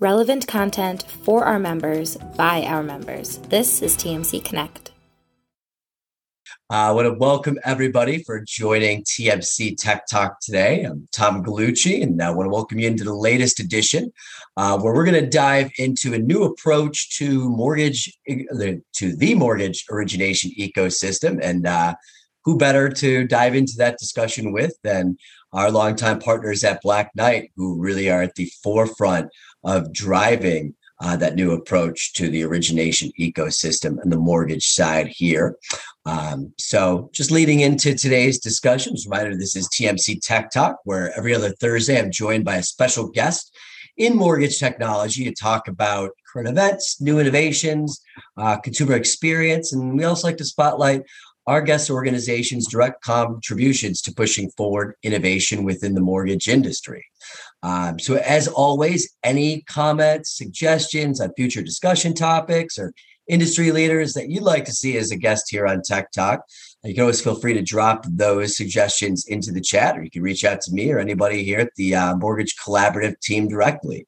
relevant content for our members by our members. This is TMC Connect. I want to welcome everybody for joining TMC Tech Talk today. I'm Tom Gallucci, and I want to welcome you into the latest edition, uh, where we're going to dive into a new approach to mortgage to the mortgage origination ecosystem. And uh, who better to dive into that discussion with than our longtime partners at Black Knight, who really are at the forefront of driving uh, that new approach to the origination ecosystem and the mortgage side here. Um, so, just leading into today's discussion, reminder this is TMC Tech Talk, where every other Thursday I'm joined by a special guest in mortgage technology to talk about current events, new innovations, uh, consumer experience, and we also like to spotlight our guest organization's direct contributions to pushing forward innovation within the mortgage industry. Um, so, as always, any comments, suggestions on future discussion topics or industry leaders that you'd like to see as a guest here on Tech Talk, you can always feel free to drop those suggestions into the chat, or you can reach out to me or anybody here at the uh, Mortgage Collaborative team directly.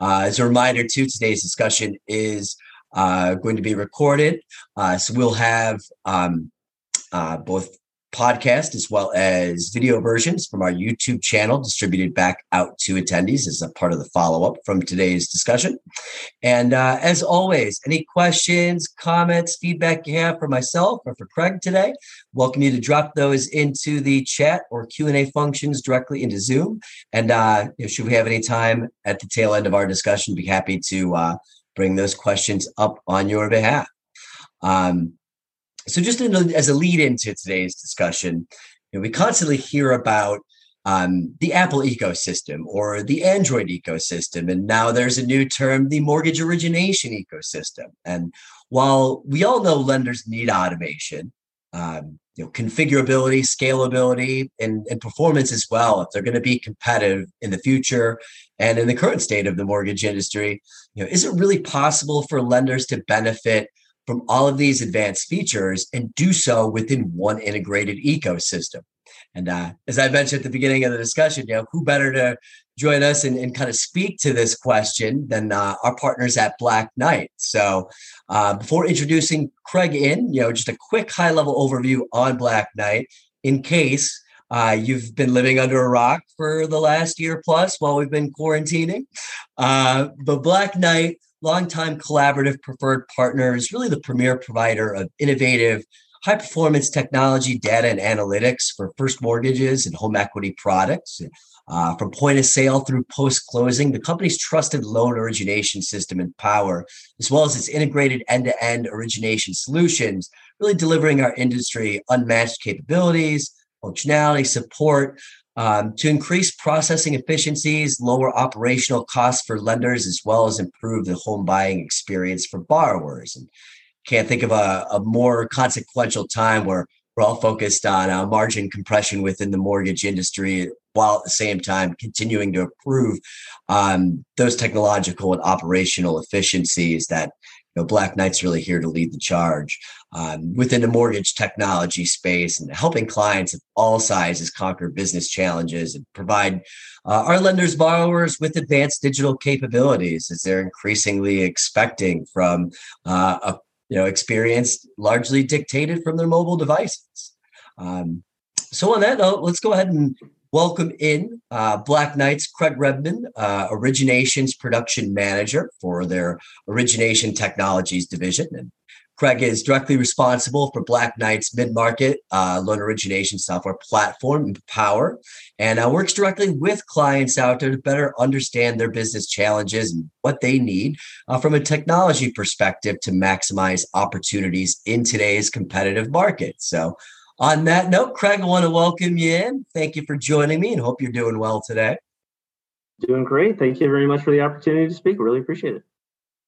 Uh, as a reminder, too, today's discussion is uh, going to be recorded. Uh, so we'll have um, uh, both podcast as well as video versions from our YouTube channel distributed back out to attendees as a part of the follow up from today's discussion. And uh, as always, any questions, comments, feedback you have for myself or for Craig today, welcome you to drop those into the chat or Q and A functions directly into Zoom. And uh, should we have any time at the tail end of our discussion, be happy to uh, bring those questions up on your behalf. Um, so, just in, as a lead into today's discussion, you know, we constantly hear about um, the Apple ecosystem or the Android ecosystem, and now there's a new term, the mortgage origination ecosystem. And while we all know lenders need automation, um, you know, configurability, scalability, and, and performance as well, if they're going to be competitive in the future and in the current state of the mortgage industry, you know, is it really possible for lenders to benefit from all of these advanced features and do so within one integrated ecosystem. And uh, as I mentioned at the beginning of the discussion, you know, who better to join us and, and kind of speak to this question than uh, our partners at Black Knight. So uh, before introducing Craig in, you know, just a quick high level overview on Black Knight in case uh, you've been living under a rock for the last year plus while we've been quarantining. Uh, but Black Knight longtime collaborative preferred partner, is really the premier provider of innovative, high performance technology, data, and analytics for first mortgages and home equity products. Uh, from point of sale through post closing, the company's trusted loan origination system Empower, as well as its integrated end to end origination solutions, really delivering our industry unmatched capabilities, functionality, support, um, to increase processing efficiencies, lower operational costs for lenders, as well as improve the home buying experience for borrowers. And can't think of a, a more consequential time where we're all focused on uh, margin compression within the mortgage industry while at the same time continuing to improve um, those technological and operational efficiencies that know, Black Knight's really here to lead the charge um, within the mortgage technology space and helping clients of all sizes conquer business challenges and provide uh, our lenders borrowers with advanced digital capabilities as they're increasingly expecting from uh, a you know experience largely dictated from their mobile devices. Um, so on that note, let's go ahead and welcome in uh, Black Knight's Craig Redman, uh, Originations Production Manager for their Origination Technologies Division. And Craig is directly responsible for Black Knight's mid-market uh, loan origination software platform, Power, and uh, works directly with clients out there to better understand their business challenges and what they need uh, from a technology perspective to maximize opportunities in today's competitive market. So on that note, Craig, I want to welcome you in. Thank you for joining me and hope you're doing well today. Doing great. Thank you very much for the opportunity to speak. Really appreciate it.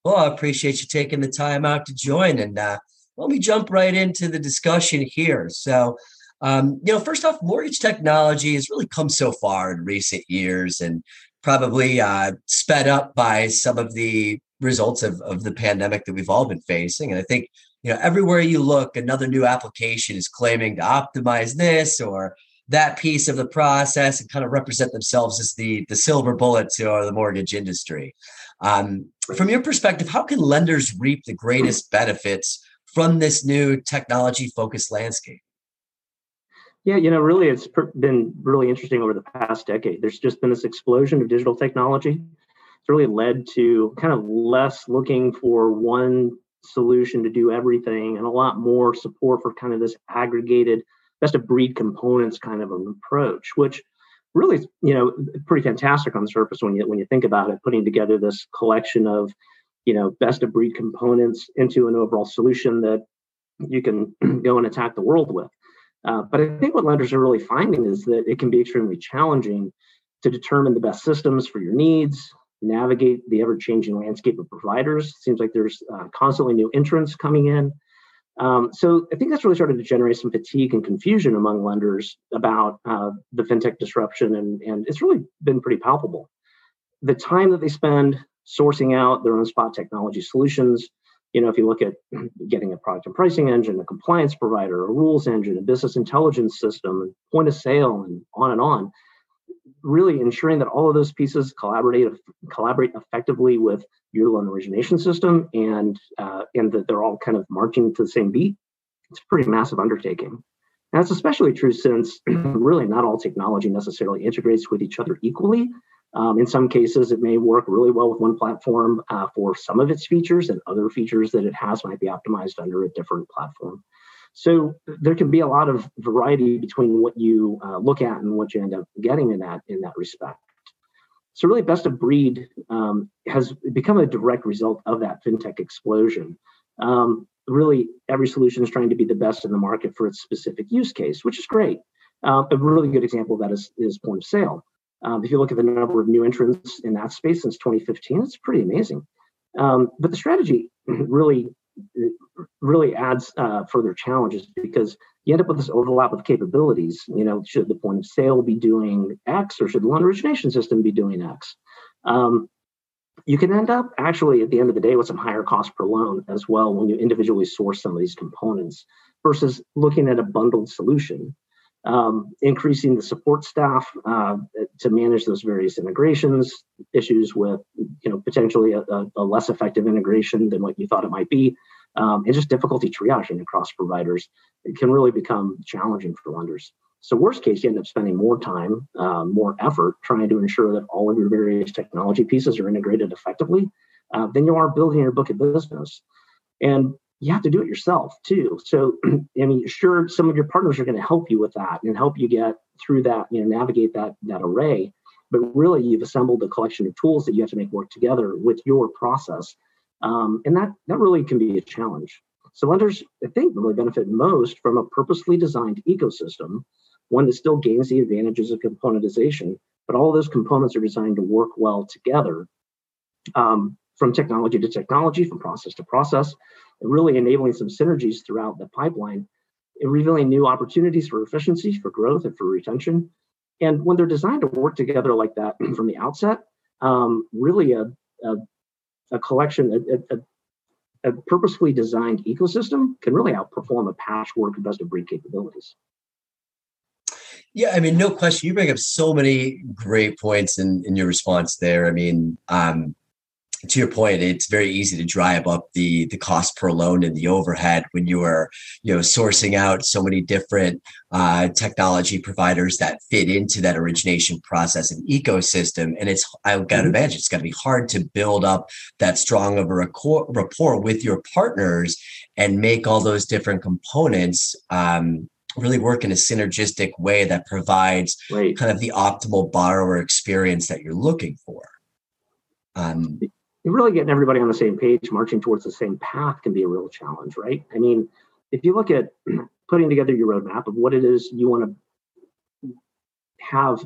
Well, I appreciate you taking the time out to join. And uh, let me jump right into the discussion here. So, um, you know, first off, mortgage technology has really come so far in recent years and probably uh, sped up by some of the results of, of the pandemic that we've all been facing. And I think you know everywhere you look another new application is claiming to optimize this or that piece of the process and kind of represent themselves as the the silver bullet to the mortgage industry. Um, from your perspective, how can lenders reap the greatest benefits from this new technology focused landscape? Yeah, you know, really, it's been really interesting over the past decade. There's just been this explosion of digital technology. It's really led to kind of less looking for one solution to do everything and a lot more support for kind of this aggregated, best of breed components kind of an approach, which really, you know, pretty fantastic on the surface when you when you think about it, putting together this collection of, you know, best of breed components into an overall solution that you can go and attack the world with. Uh, but I think what lenders are really finding is that it can be extremely challenging to determine the best systems for your needs, navigate the ever changing landscape of providers. It seems like there's uh, constantly new entrants coming in. Um, so I think that's really started to generate some fatigue and confusion among lenders about uh, the fintech disruption, and, and it's really been pretty palpable. The time that they spend sourcing out their own spot technology solutions, you know, if you look at getting a product and pricing engine, a compliance provider, a rules engine, a business intelligence system, point of sale, and on and on, really ensuring that all of those pieces collaborate collaborate effectively with your loan origination system and uh, and that they're all kind of marching to the same beat. It's a pretty massive undertaking. And that's especially true since really not all technology necessarily integrates with each other equally. Um, in some cases, it may work really well with one platform uh, for some of its features, and other features that it has might be optimized under a different platform. So there can be a lot of variety between what you uh, look at and what you end up getting in that in that respect. So really, best of breed um, has become a direct result of that fintech explosion. Um, really, every solution is trying to be the best in the market for its specific use case, which is great. Uh, a really good example of that is, is point of sale. Um, if you look at the number of new entrants in that space since 2015, it's pretty amazing. Um, but the strategy really really adds uh, further challenges because you end up with this overlap of capabilities. You know, should the point of sale be doing X or should the loan origination system be doing X? Um, you can end up actually at the end of the day with some higher cost per loan as well when you individually source some of these components versus looking at a bundled solution. Um, increasing the support staff uh, to manage those various integrations, issues with you know potentially a, a, less effective integration than what you thought it might be, um, and just difficulty triaging across providers. It can really become challenging for lenders. So worst case, you end up spending more time, um, more effort trying to ensure that all of your various technology pieces are integrated effectively uh, than you are building your book of business. And you have to do it yourself too. So, I mean, sure, some of your partners are going to help you with that and help you get through that, you know, navigate that that array. But really, you've assembled a collection of tools that you have to make work together with your process, um, and that that really can be a challenge. So, lenders, I think, really benefit most from a purposely designed ecosystem, one that still gains the advantages of componentization, but all those components are designed to work well together. Um, from technology to technology, from process to process, really enabling some synergies throughout the pipeline, and revealing new opportunities for efficiency, for growth, and for retention. And when they're designed to work together like that from the outset, um, really a, a, a collection, a, a, a, purposefully designed ecosystem can really outperform a patchwork of best of breed capabilities. Yeah, I mean, no question. You bring up so many great points in, in your response there. I mean, um, to your point, it's very easy to drive up the the cost per loan and the overhead when you are you know sourcing out so many different uh, technology providers that fit into that origination process and ecosystem. And it's I've got to imagine it's got to be hard to build up that strong of a rapport with your partners and make all those different components um, really work in a synergistic way that provides right. kind of the optimal borrower experience that you're looking for. Um, really getting everybody on the same page, marching towards the same path can be a real challenge, right? I mean, if you look at putting together your roadmap of what it is you want to have,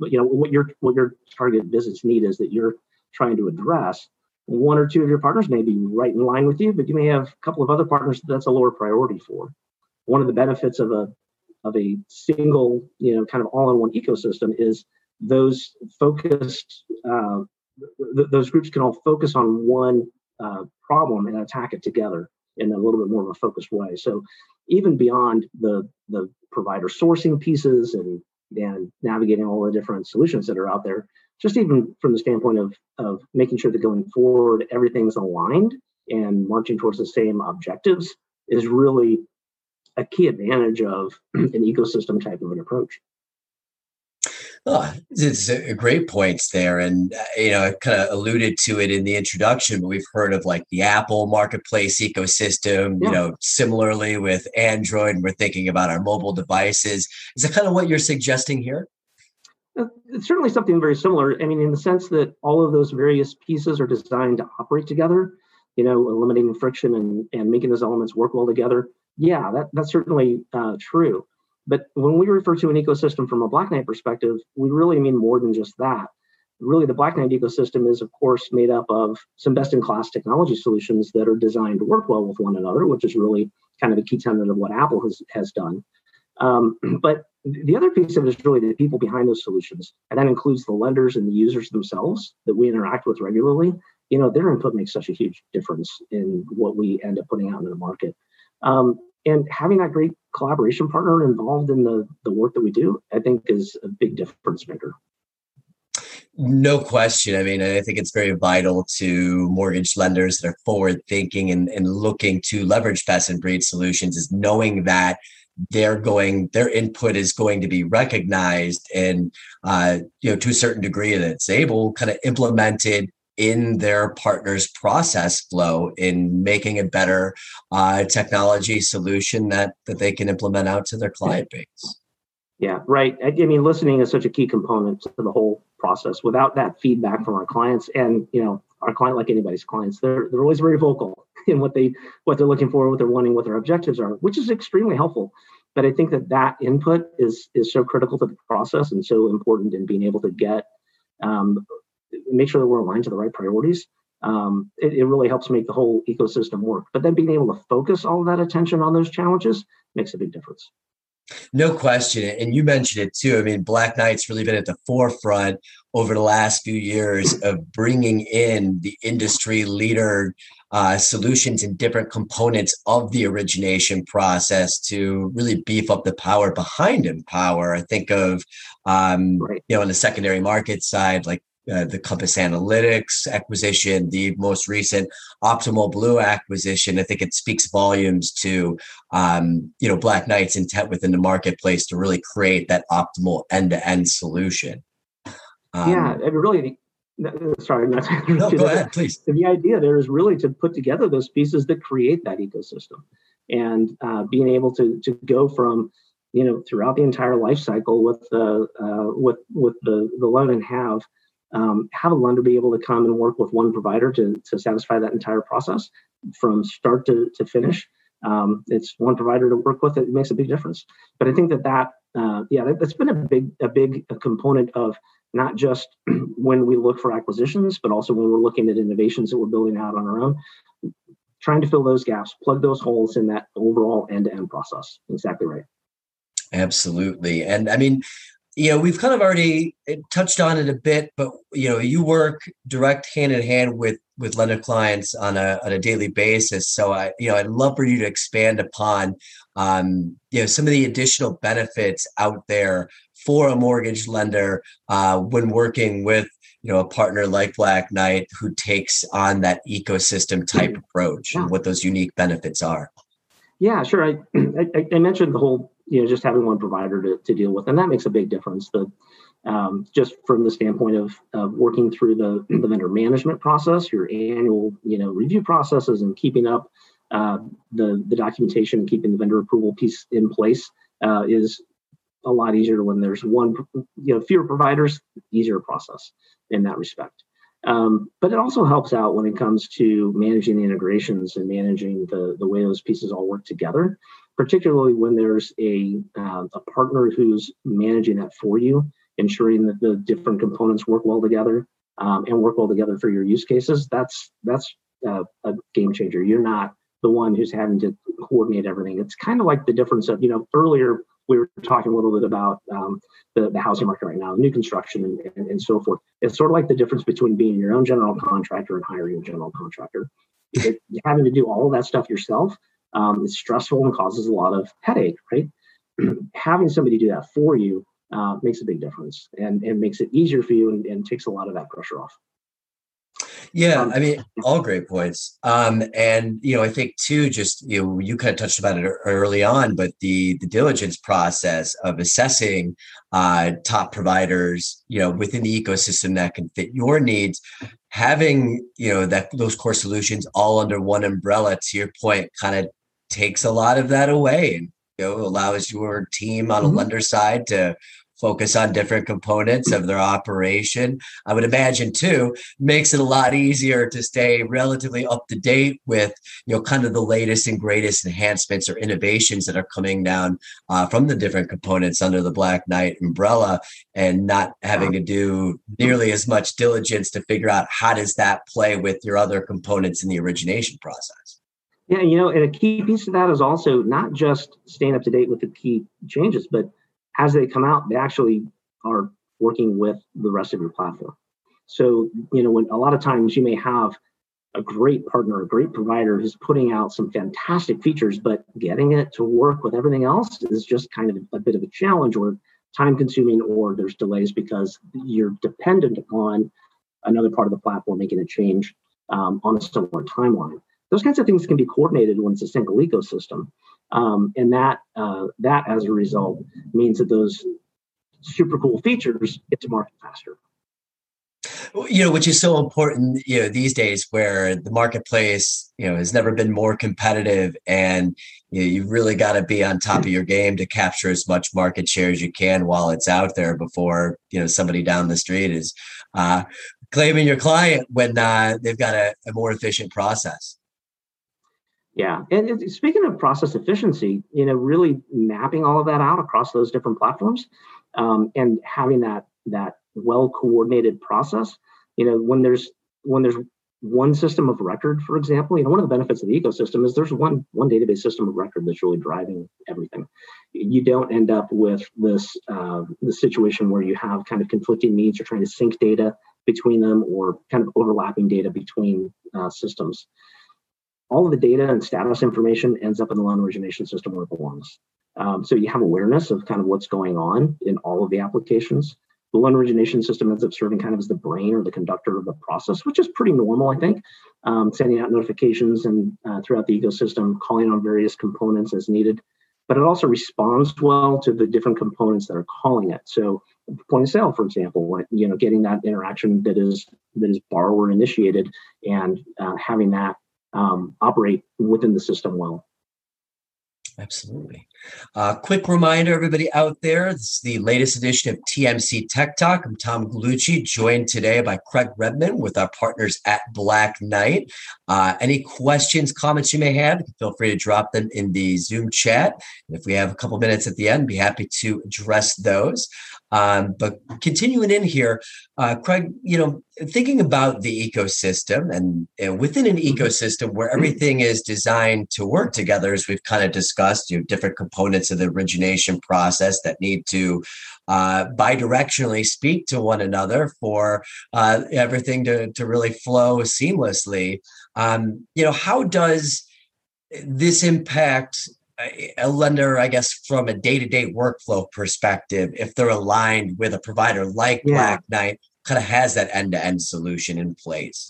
you know, what your what your target business need is that you're trying to address, one or two of your partners may be right in line with you, but you may have a couple of other partners that's a lower priority for. One of the benefits of a of a single, you know, kind of all-in-one ecosystem is those focused uh, th- those groups can all focus on one uh, problem and attack it together in a little bit more of a focused way. So even beyond the the provider sourcing pieces and and navigating all the different solutions that are out there just even from the standpoint of of making sure that going forward everything's aligned and marching towards the same objectives is really a key advantage of an ecosystem type of an approach Oh, it's a great points there, and uh, you know, I kind of alluded to it in the introduction, but we've heard of like the Apple Marketplace ecosystem. Yeah. You know, similarly with Android, we're thinking about our mobile devices. Is that kind of what you're suggesting here? It's certainly something very similar. I mean, in the sense that all of those various pieces are designed to operate together. You know, eliminating friction and and making those elements work well together. Yeah, that that's certainly uh, true. But when we refer to an ecosystem from a Black Knight perspective, we really mean more than just that. Really, the Black Knight ecosystem is, of course, made up of some best in class technology solutions that are designed to work well with one another, which is really kind of a key tenet of what Apple has, has done. Um, but the other piece of it is really the people behind those solutions. And that includes the lenders and the users themselves that we interact with regularly. You know, their input makes such a huge difference in what we end up putting out into the market. Um, and having that great collaboration partner involved in the, the work that we do, I think is a big difference maker. No question. I mean, I think it's very vital to mortgage lenders that are forward thinking and, and looking to leverage best and breed solutions is knowing that they're going their input is going to be recognized and uh, you know to a certain degree that it's able kind of implemented in their partner's process flow in making a better uh, technology solution that that they can implement out to their client base. Yeah, right. I, mean, listening is such a key component to the whole process. Without that feedback from our clients, and you know, our client, like anybody's clients, they're they're always very vocal in what they what they're looking for, what they're wanting, what their objectives are, which is extremely helpful. But I think that that input is is so critical to the process and so important in being able to get um, make sure that we're aligned to the right priorities. Um, it, it, really helps make the whole ecosystem work. But then being able to focus all that attention on those challenges makes a big difference. No question. And you mentioned it too. I mean, Black Knight's really been at the forefront over the last few years of bringing in the industry leader uh, solutions and different components of the origination process to really beef up the power behind Empower. I think of, um, right. you know, on the secondary market side, like uh, the Compass Analytics acquisition, the most recent Optimal Blue acquisition. I think it speaks volumes to um, you know Black Knight's intent within the marketplace to really create that optimal end-to-end solution. Um, yeah, it really. Sorry, not no, go ahead, please. The idea there is really to put together those pieces that create that ecosystem, and uh, being able to to go from you know throughout the entire life cycle with the uh, with with the the loan and have um, have a lender be able to come and work with one provider to, to satisfy that entire process from start to, to finish. Um, it's one provider to work with. It makes a big difference. But I think that that uh, yeah, that, has been a big a big component of not just when we look for acquisitions, but also when we're looking at innovations that we're building out on our own. Trying to fill those gaps, plug those holes in that overall end to end process. Exactly right. Absolutely. And I mean, you know we've kind of already eh, touched on it a bit but you know you work direct hand in hand with with lender clients on a on a daily basis so i you know i'd love for you to expand upon um you know some of the additional benefits out there for a mortgage lender uh, when working with you know a partner like black knight who takes on that ecosystem type mm-hmm. approach yeah. and what those unique benefits are yeah sure I, I i mentioned the whole you know just having one provider to, to deal with and that makes a big difference. But um, just from the standpoint of, of working through the, the vendor management process your annual you know review processes and keeping up uh, the the documentation and keeping the vendor approval piece in place uh, is a lot easier when there's one you know fewer providers easier process in that respect. Um, but it also helps out when it comes to managing the integrations and managing the, the way those pieces all work together particularly when there's a, uh, a partner who's managing that for you, ensuring that the different components work well together um, and work well together for your use cases. That's that's uh, a game changer. You're not the one who's having to coordinate everything. It's kind of like the difference of you know earlier we were talking a little bit about um, the, the housing market right now, new construction and, and, and, so forth. It's sort of like the difference between being your own general contractor and hiring a general contractor. It, having to do all of that stuff yourself um, it's stressful and causes a lot of headache, right? Having somebody do that for you uh, makes a big difference and, and makes it easier for you and, and takes a lot of that pressure off. Yeah, um, I mean, all great points. Um, and you know, I think too, just you know, you kind of touched about it early on, but the the diligence process of assessing uh, top providers, you know, within the ecosystem that can fit your needs, having you know that those core solutions all under one umbrella. To your point, kind of takes a lot of that away and you know allows your team on a mm-hmm. lender side to focus on different components of their operation. I would imagine too makes it a lot easier to stay relatively up to date with you know kind of the latest and greatest enhancements or innovations that are coming down uh, from the different components under the Black Knight umbrella, and not having to do nearly as much diligence to figure out how does that play with your other components in the origination process. Yeah, you know, and a key piece of that is also not just staying up to date with the key changes, but as they come out, they actually are working with the rest of your platform. So, you know, when a lot of times you may have a great partner, a great provider who's putting out some fantastic features, but getting it to work with everything else is just kind of a bit of a challenge or time consuming, or there's delays because you're dependent upon another part of the platform making a change um, on a similar timeline. Those kinds of things can be coordinated when it's a single ecosystem. Um, and that uh, that as a result means that those super cool features get to market faster you know which is so important you know these days where the marketplace you know has never been more competitive and you know, you've really got to be on top of your game to capture as much market share as you can while it's out there before you know somebody down the street is uh, claiming your client when uh, they've got a, a more efficient process yeah, and speaking of process efficiency, you know, really mapping all of that out across those different platforms, um, and having that that well coordinated process. You know, when there's when there's one system of record, for example, you know, one of the benefits of the ecosystem is there's one one database system of record that's really driving everything. You don't end up with this uh, the situation where you have kind of conflicting needs or trying to sync data between them or kind of overlapping data between uh, systems all of the data and status information ends up in the loan origination system where it belongs. Um, so you have awareness of kind of what's going on in all of the applications. The loan origination system ends up serving kind of as the brain or the conductor of the process, which is pretty normal, I think. Um, sending out notifications and uh, throughout the ecosystem, calling on various components as needed. But it also responds well to the different components that are calling it. So point of sale, for example, you know, getting that interaction that is that is borrower initiated and uh, having that um, operate within the system well. Absolutely. Uh, quick reminder, everybody out there, this is the latest edition of TMC Tech Talk. I'm Tom Gallucci, joined today by Craig Redman with our partners at Black Knight. Uh, any questions, comments you may have, feel free to drop them in the Zoom chat. if we have a couple minutes at the end, be happy to address those. Um, but continuing in here, uh, Craig, you know, thinking about the ecosystem and know, within an ecosystem where everything is designed to work together, as we've kind of discussed, you know, different components of the origination process that need to uh, bidirectionally speak to one another for uh, everything to, to really flow seamlessly. Um, you know, how does this impact a lender, I guess, from a day to day workflow perspective, if they're aligned with a provider like yeah. Black Knight, kind of has that end to end solution in place?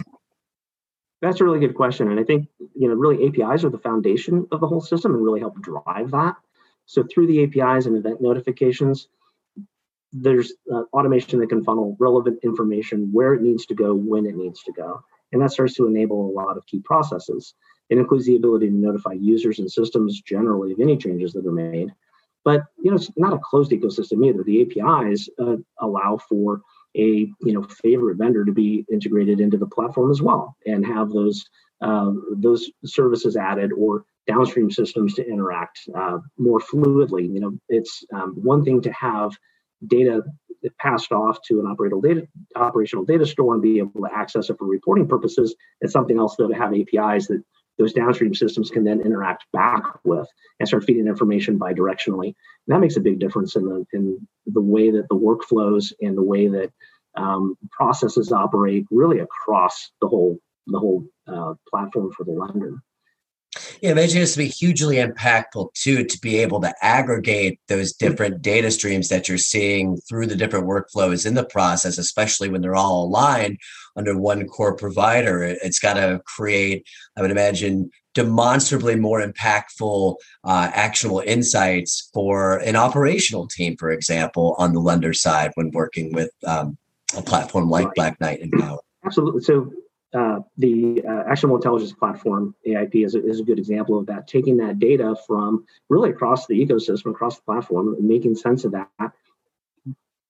That's a really good question. And I think, you know, really APIs are the foundation of the whole system and really help drive that. So through the APIs and event notifications, there's uh, automation that can funnel relevant information where it needs to go, when it needs to go. And that starts to enable a lot of key processes. It includes the ability to notify users and systems generally of any changes that are made. But you know, it's not a closed ecosystem either. The APIs uh, allow for a you know favorite vendor to be integrated into the platform as well, and have those uh, those services added or downstream systems to interact uh, more fluidly. You know, it's um, one thing to have data passed off to an operational data operational data store and be able to access it for reporting purposes. It's something else though to have APIs that those downstream systems can then interact back with and start feeding information bidirectionally. And that makes a big difference in the in the way that the workflows and the way that um, processes operate really across the whole the whole uh, platform for the lender. Yeah, imagine this to be hugely impactful too, to be able to aggregate those different data streams that you're seeing through the different workflows in the process, especially when they're all aligned under one core provider. It's got to create, I would imagine, demonstrably more impactful, uh, actionable insights for an operational team, for example, on the lender side when working with um, a platform like. Black Knight Empower. Absolutely. So uh, the uh, actionable intelligence platform AIP is a, is a good example of that. Taking that data from really across the ecosystem, across the platform, making sense of that,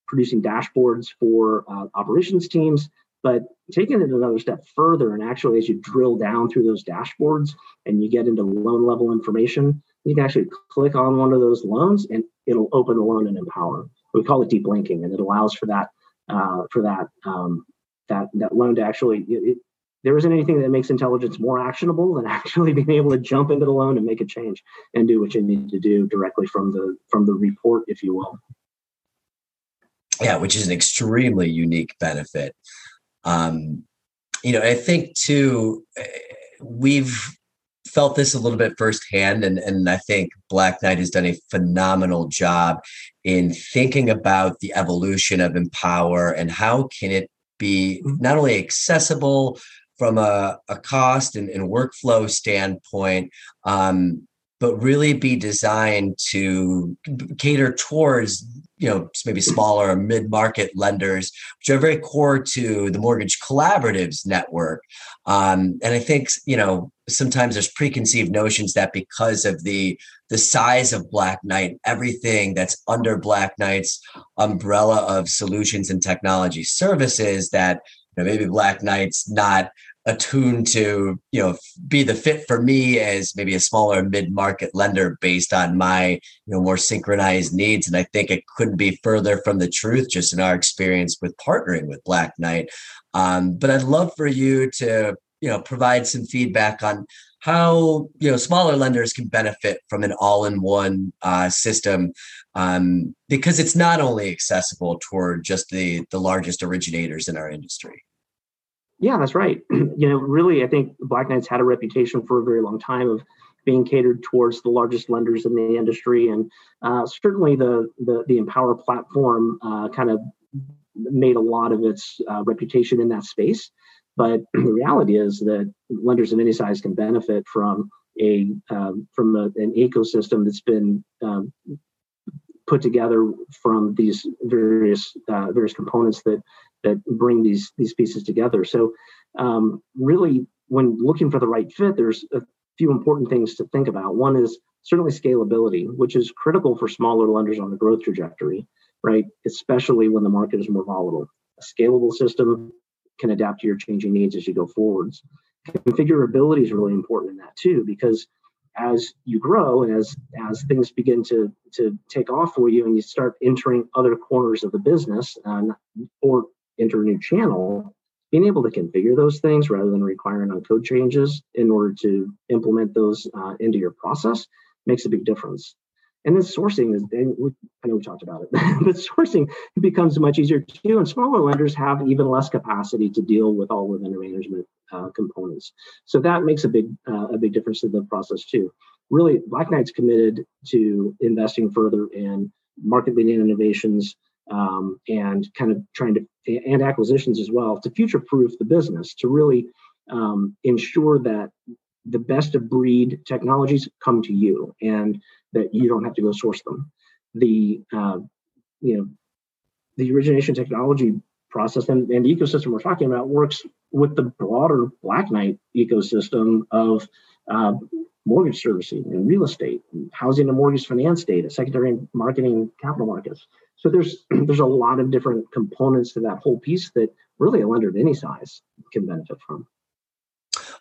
producing dashboards for uh, operations teams, but taking it another step further and actually as you drill down through those dashboards and you get into loan level information, you can actually click on one of those loans and it'll open the loan and empower. We call it deep linking, and it allows for that uh, for that um, that that loan to actually it, there isn't anything that makes intelligence more actionable than actually being able to jump into the loan and make a change and do what you need to do directly from the from the report, if you will. Yeah, which is an extremely unique benefit. Um, you know, I think too, eh, we've felt this a little bit firsthand, and and I think Black Knight has done a phenomenal job in thinking about the evolution of Empower and how can it be mm-hmm. not only accessible from a, a cost and, and workflow standpoint, um, but really be designed to cater towards you know maybe smaller or mid-market lenders which are very core to the mortgage collaboratives network. Um, and i think you know sometimes there's preconceived notions that because of the the size of black knight everything that's under black knight's umbrella of solutions and technology services that you know maybe black knight's not attuned to you know be the fit for me as maybe a smaller mid-market lender based on my you know more synchronized needs. And i think it couldn't be further from the truth just in our experience with partnering with black knight. Um, but i'd love for you to you know provide some feedback on how you know smaller lenders can benefit from an all-in-one uh, system um, because it's not only accessible toward just the the largest originators in our industry yeah, that's right. you know, really, I think Black Knight's had a reputation for a very long time of being catered towards the largest lenders in the industry, and uh, certainly the, the the Empower platform uh, kind of made a lot of its uh, reputation in that space. But the reality is that lenders of any size can benefit from a um, from a, an ecosystem that's been um, put together from these various uh, various components that that bring these these pieces together. So um, really, when looking for the right fit, there's a few important things to think about. One is certainly scalability, which is critical for smaller lenders on the growth trajectory, right? Especially when the market is more volatile. A scalable system can adapt to your changing needs as you go forwards. Configurability is really important in that too, because as you grow and as as things begin to to take off for you and you start entering other corners of the business and or enter a new channel, being able to configure those things rather than requiring on code changes in order to implement those uh, into your process makes a big difference. And then sourcing is, I know we talked about it, but sourcing becomes much easier too. And smaller lenders have even less capacity to deal with all of the vendor management uh, components. So that makes a big, uh, a big difference in the process too. Really, Black Knight's committed to investing further in market leading innovations um, and kind of trying to and acquisitions as well to future proof the business to really um, ensure that the best of breed technologies come to you and that you don't have to go source them. The uh, you know the origination technology process and, and ecosystem we're talking about works with the broader black knight ecosystem of uh, mortgage servicing and real estate and housing and mortgage finance data secondary and marketing capital markets so there's there's a lot of different components to that whole piece that really a lender of any size can benefit from.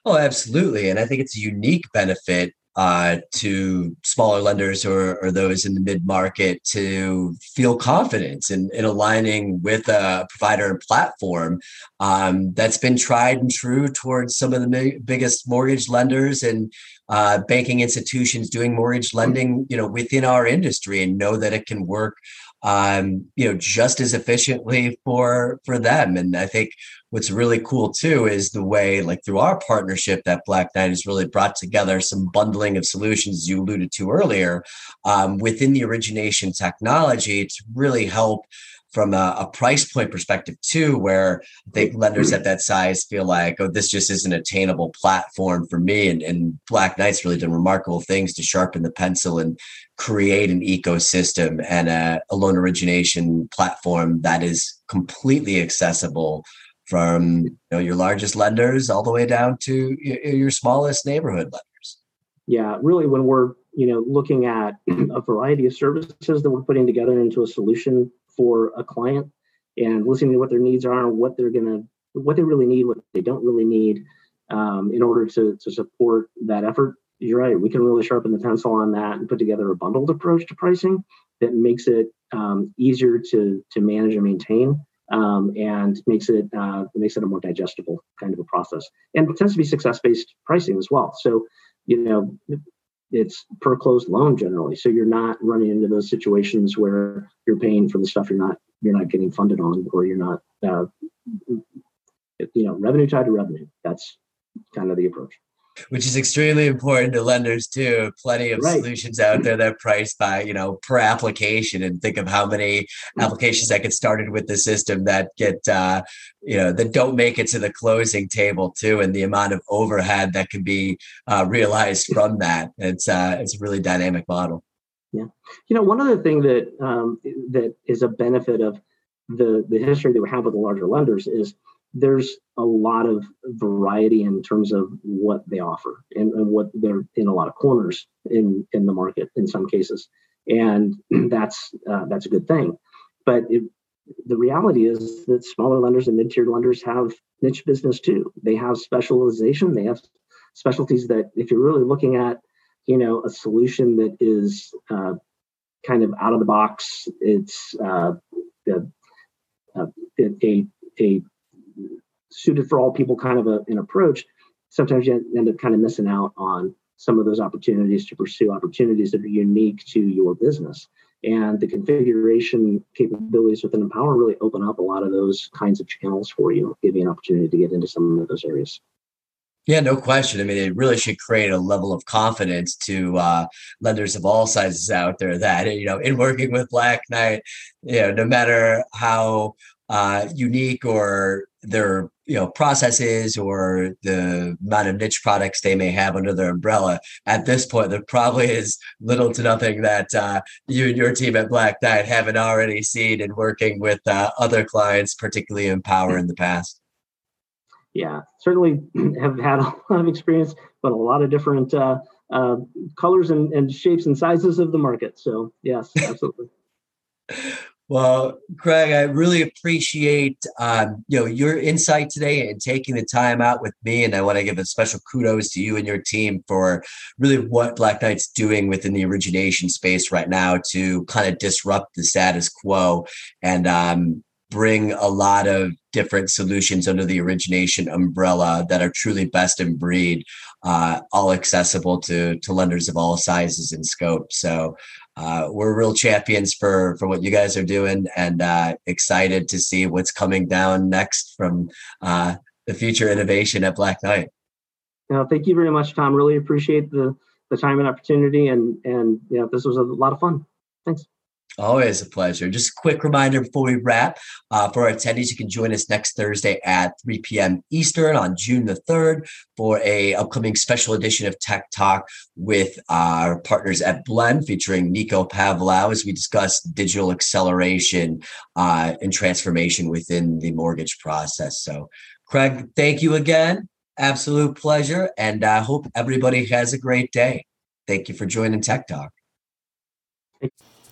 Oh, absolutely, and I think it's a unique benefit uh, to smaller lenders or, or those in the mid market to feel confidence in, in aligning with a provider and platform um, that's been tried and true towards some of the biggest mortgage lenders and uh, banking institutions doing mortgage lending you know within our industry and know that it can work um, you know, just as efficiently for for them. And I think what's really cool too is the way, like through our partnership, that Black Knight has really brought together some bundling of solutions you alluded to earlier um, within the origination technology to really help from a, a, price point perspective too, where I think lenders at that size feel like, oh, this just isn't attainable platform for me. And, and Black Knight's really done remarkable things to sharpen the pencil and create an ecosystem and a, a loan origination platform that is completely accessible from you know, your largest lenders all the way down to your, smallest neighborhood lenders. Yeah, really, when we're you know looking at a variety of services that we're putting together into a solution for a client and listening to what their needs are and what they're gonna what they really need, what they don't really need, um, in order to to support that effort. You're right. We can really sharpen the pencil on that and put together a bundled approach to pricing that makes it um, easier to to manage and maintain, um, and makes it uh, makes it a more digestible kind of a process. And it tends to be success based pricing as well. So you know it's per closed loan generally so you're not running into those situations where you're paying for the stuff you're not you're not getting funded on or you're not uh, you know revenue tied to revenue that's kind of the approach which is extremely important to lenders too. Plenty of right. solutions out there that are priced by, you know, per application and think of how many mm. applications that get started with the system that get, uh, you know, that don't make it to the closing table too. And the amount of overhead that can be uh, realized from that. It's, uh, it's a really dynamic model. Yeah. You know, one other thing that, um, that is a benefit of the, the history that we have with the larger lenders is there's a lot of variety in terms of what they offer and, and, what they're in a lot of corners in in the market in some cases. And that's uh, that's a good thing. But it, the reality is that smaller lenders and mid-tier lenders have niche business too. They have specialization. They have specialties that if you're really looking at you know a solution that is uh, kind of out of the box it's uh, a, a, a suited for all people kind of a, an approach, sometimes you end up kind of missing out on some of those opportunities to pursue opportunities that are unique to your business. And the configuration capabilities within Empower really open up a lot of those kinds of channels for you, give you an opportunity to get into some of those areas. Yeah, no question. I mean, it really should create a level of confidence to uh, lenders of all sizes out there that, you know, in working with Black Knight, you know, no matter how uh, unique or their you know processes or the amount of niche products they may have under their umbrella. At this point there probably is little to nothing that uh, you and your team at black knight haven't already seen in working with uh, other clients particularly in power in the past. Yeah certainly have had a lot of experience but a lot of different uh, uh colors and, and shapes and sizes of the market. So yes absolutely Well, Craig, I really appreciate um, you know your insight today and taking the time out with me. And I want to give a special kudos to you and your team for really what Black Knight's doing within the origination space right now to kind of disrupt the status quo and um, bring a lot of different solutions under the origination umbrella that are truly best in breed, uh, all accessible to to lenders of all sizes and scope. So uh, we're real champions for for what you guys are doing, and uh, excited to see what's coming down next from uh, the future innovation at Black Knight. Now, thank you very much, Tom. Really appreciate the the time and opportunity, and and you know, this was a lot of fun. Thanks. Always a pleasure. Just a quick reminder before we wrap uh, for our attendees, you can join us next Thursday at 3 p.m. Eastern on June the 3rd for a upcoming special edition of Tech Talk with our partners at Blend featuring Nico Pavlau as we discuss digital acceleration uh, and transformation within the mortgage process. So, Craig, thank you again. Absolute pleasure. And I hope everybody has a great day. Thank you for joining Tech Talk.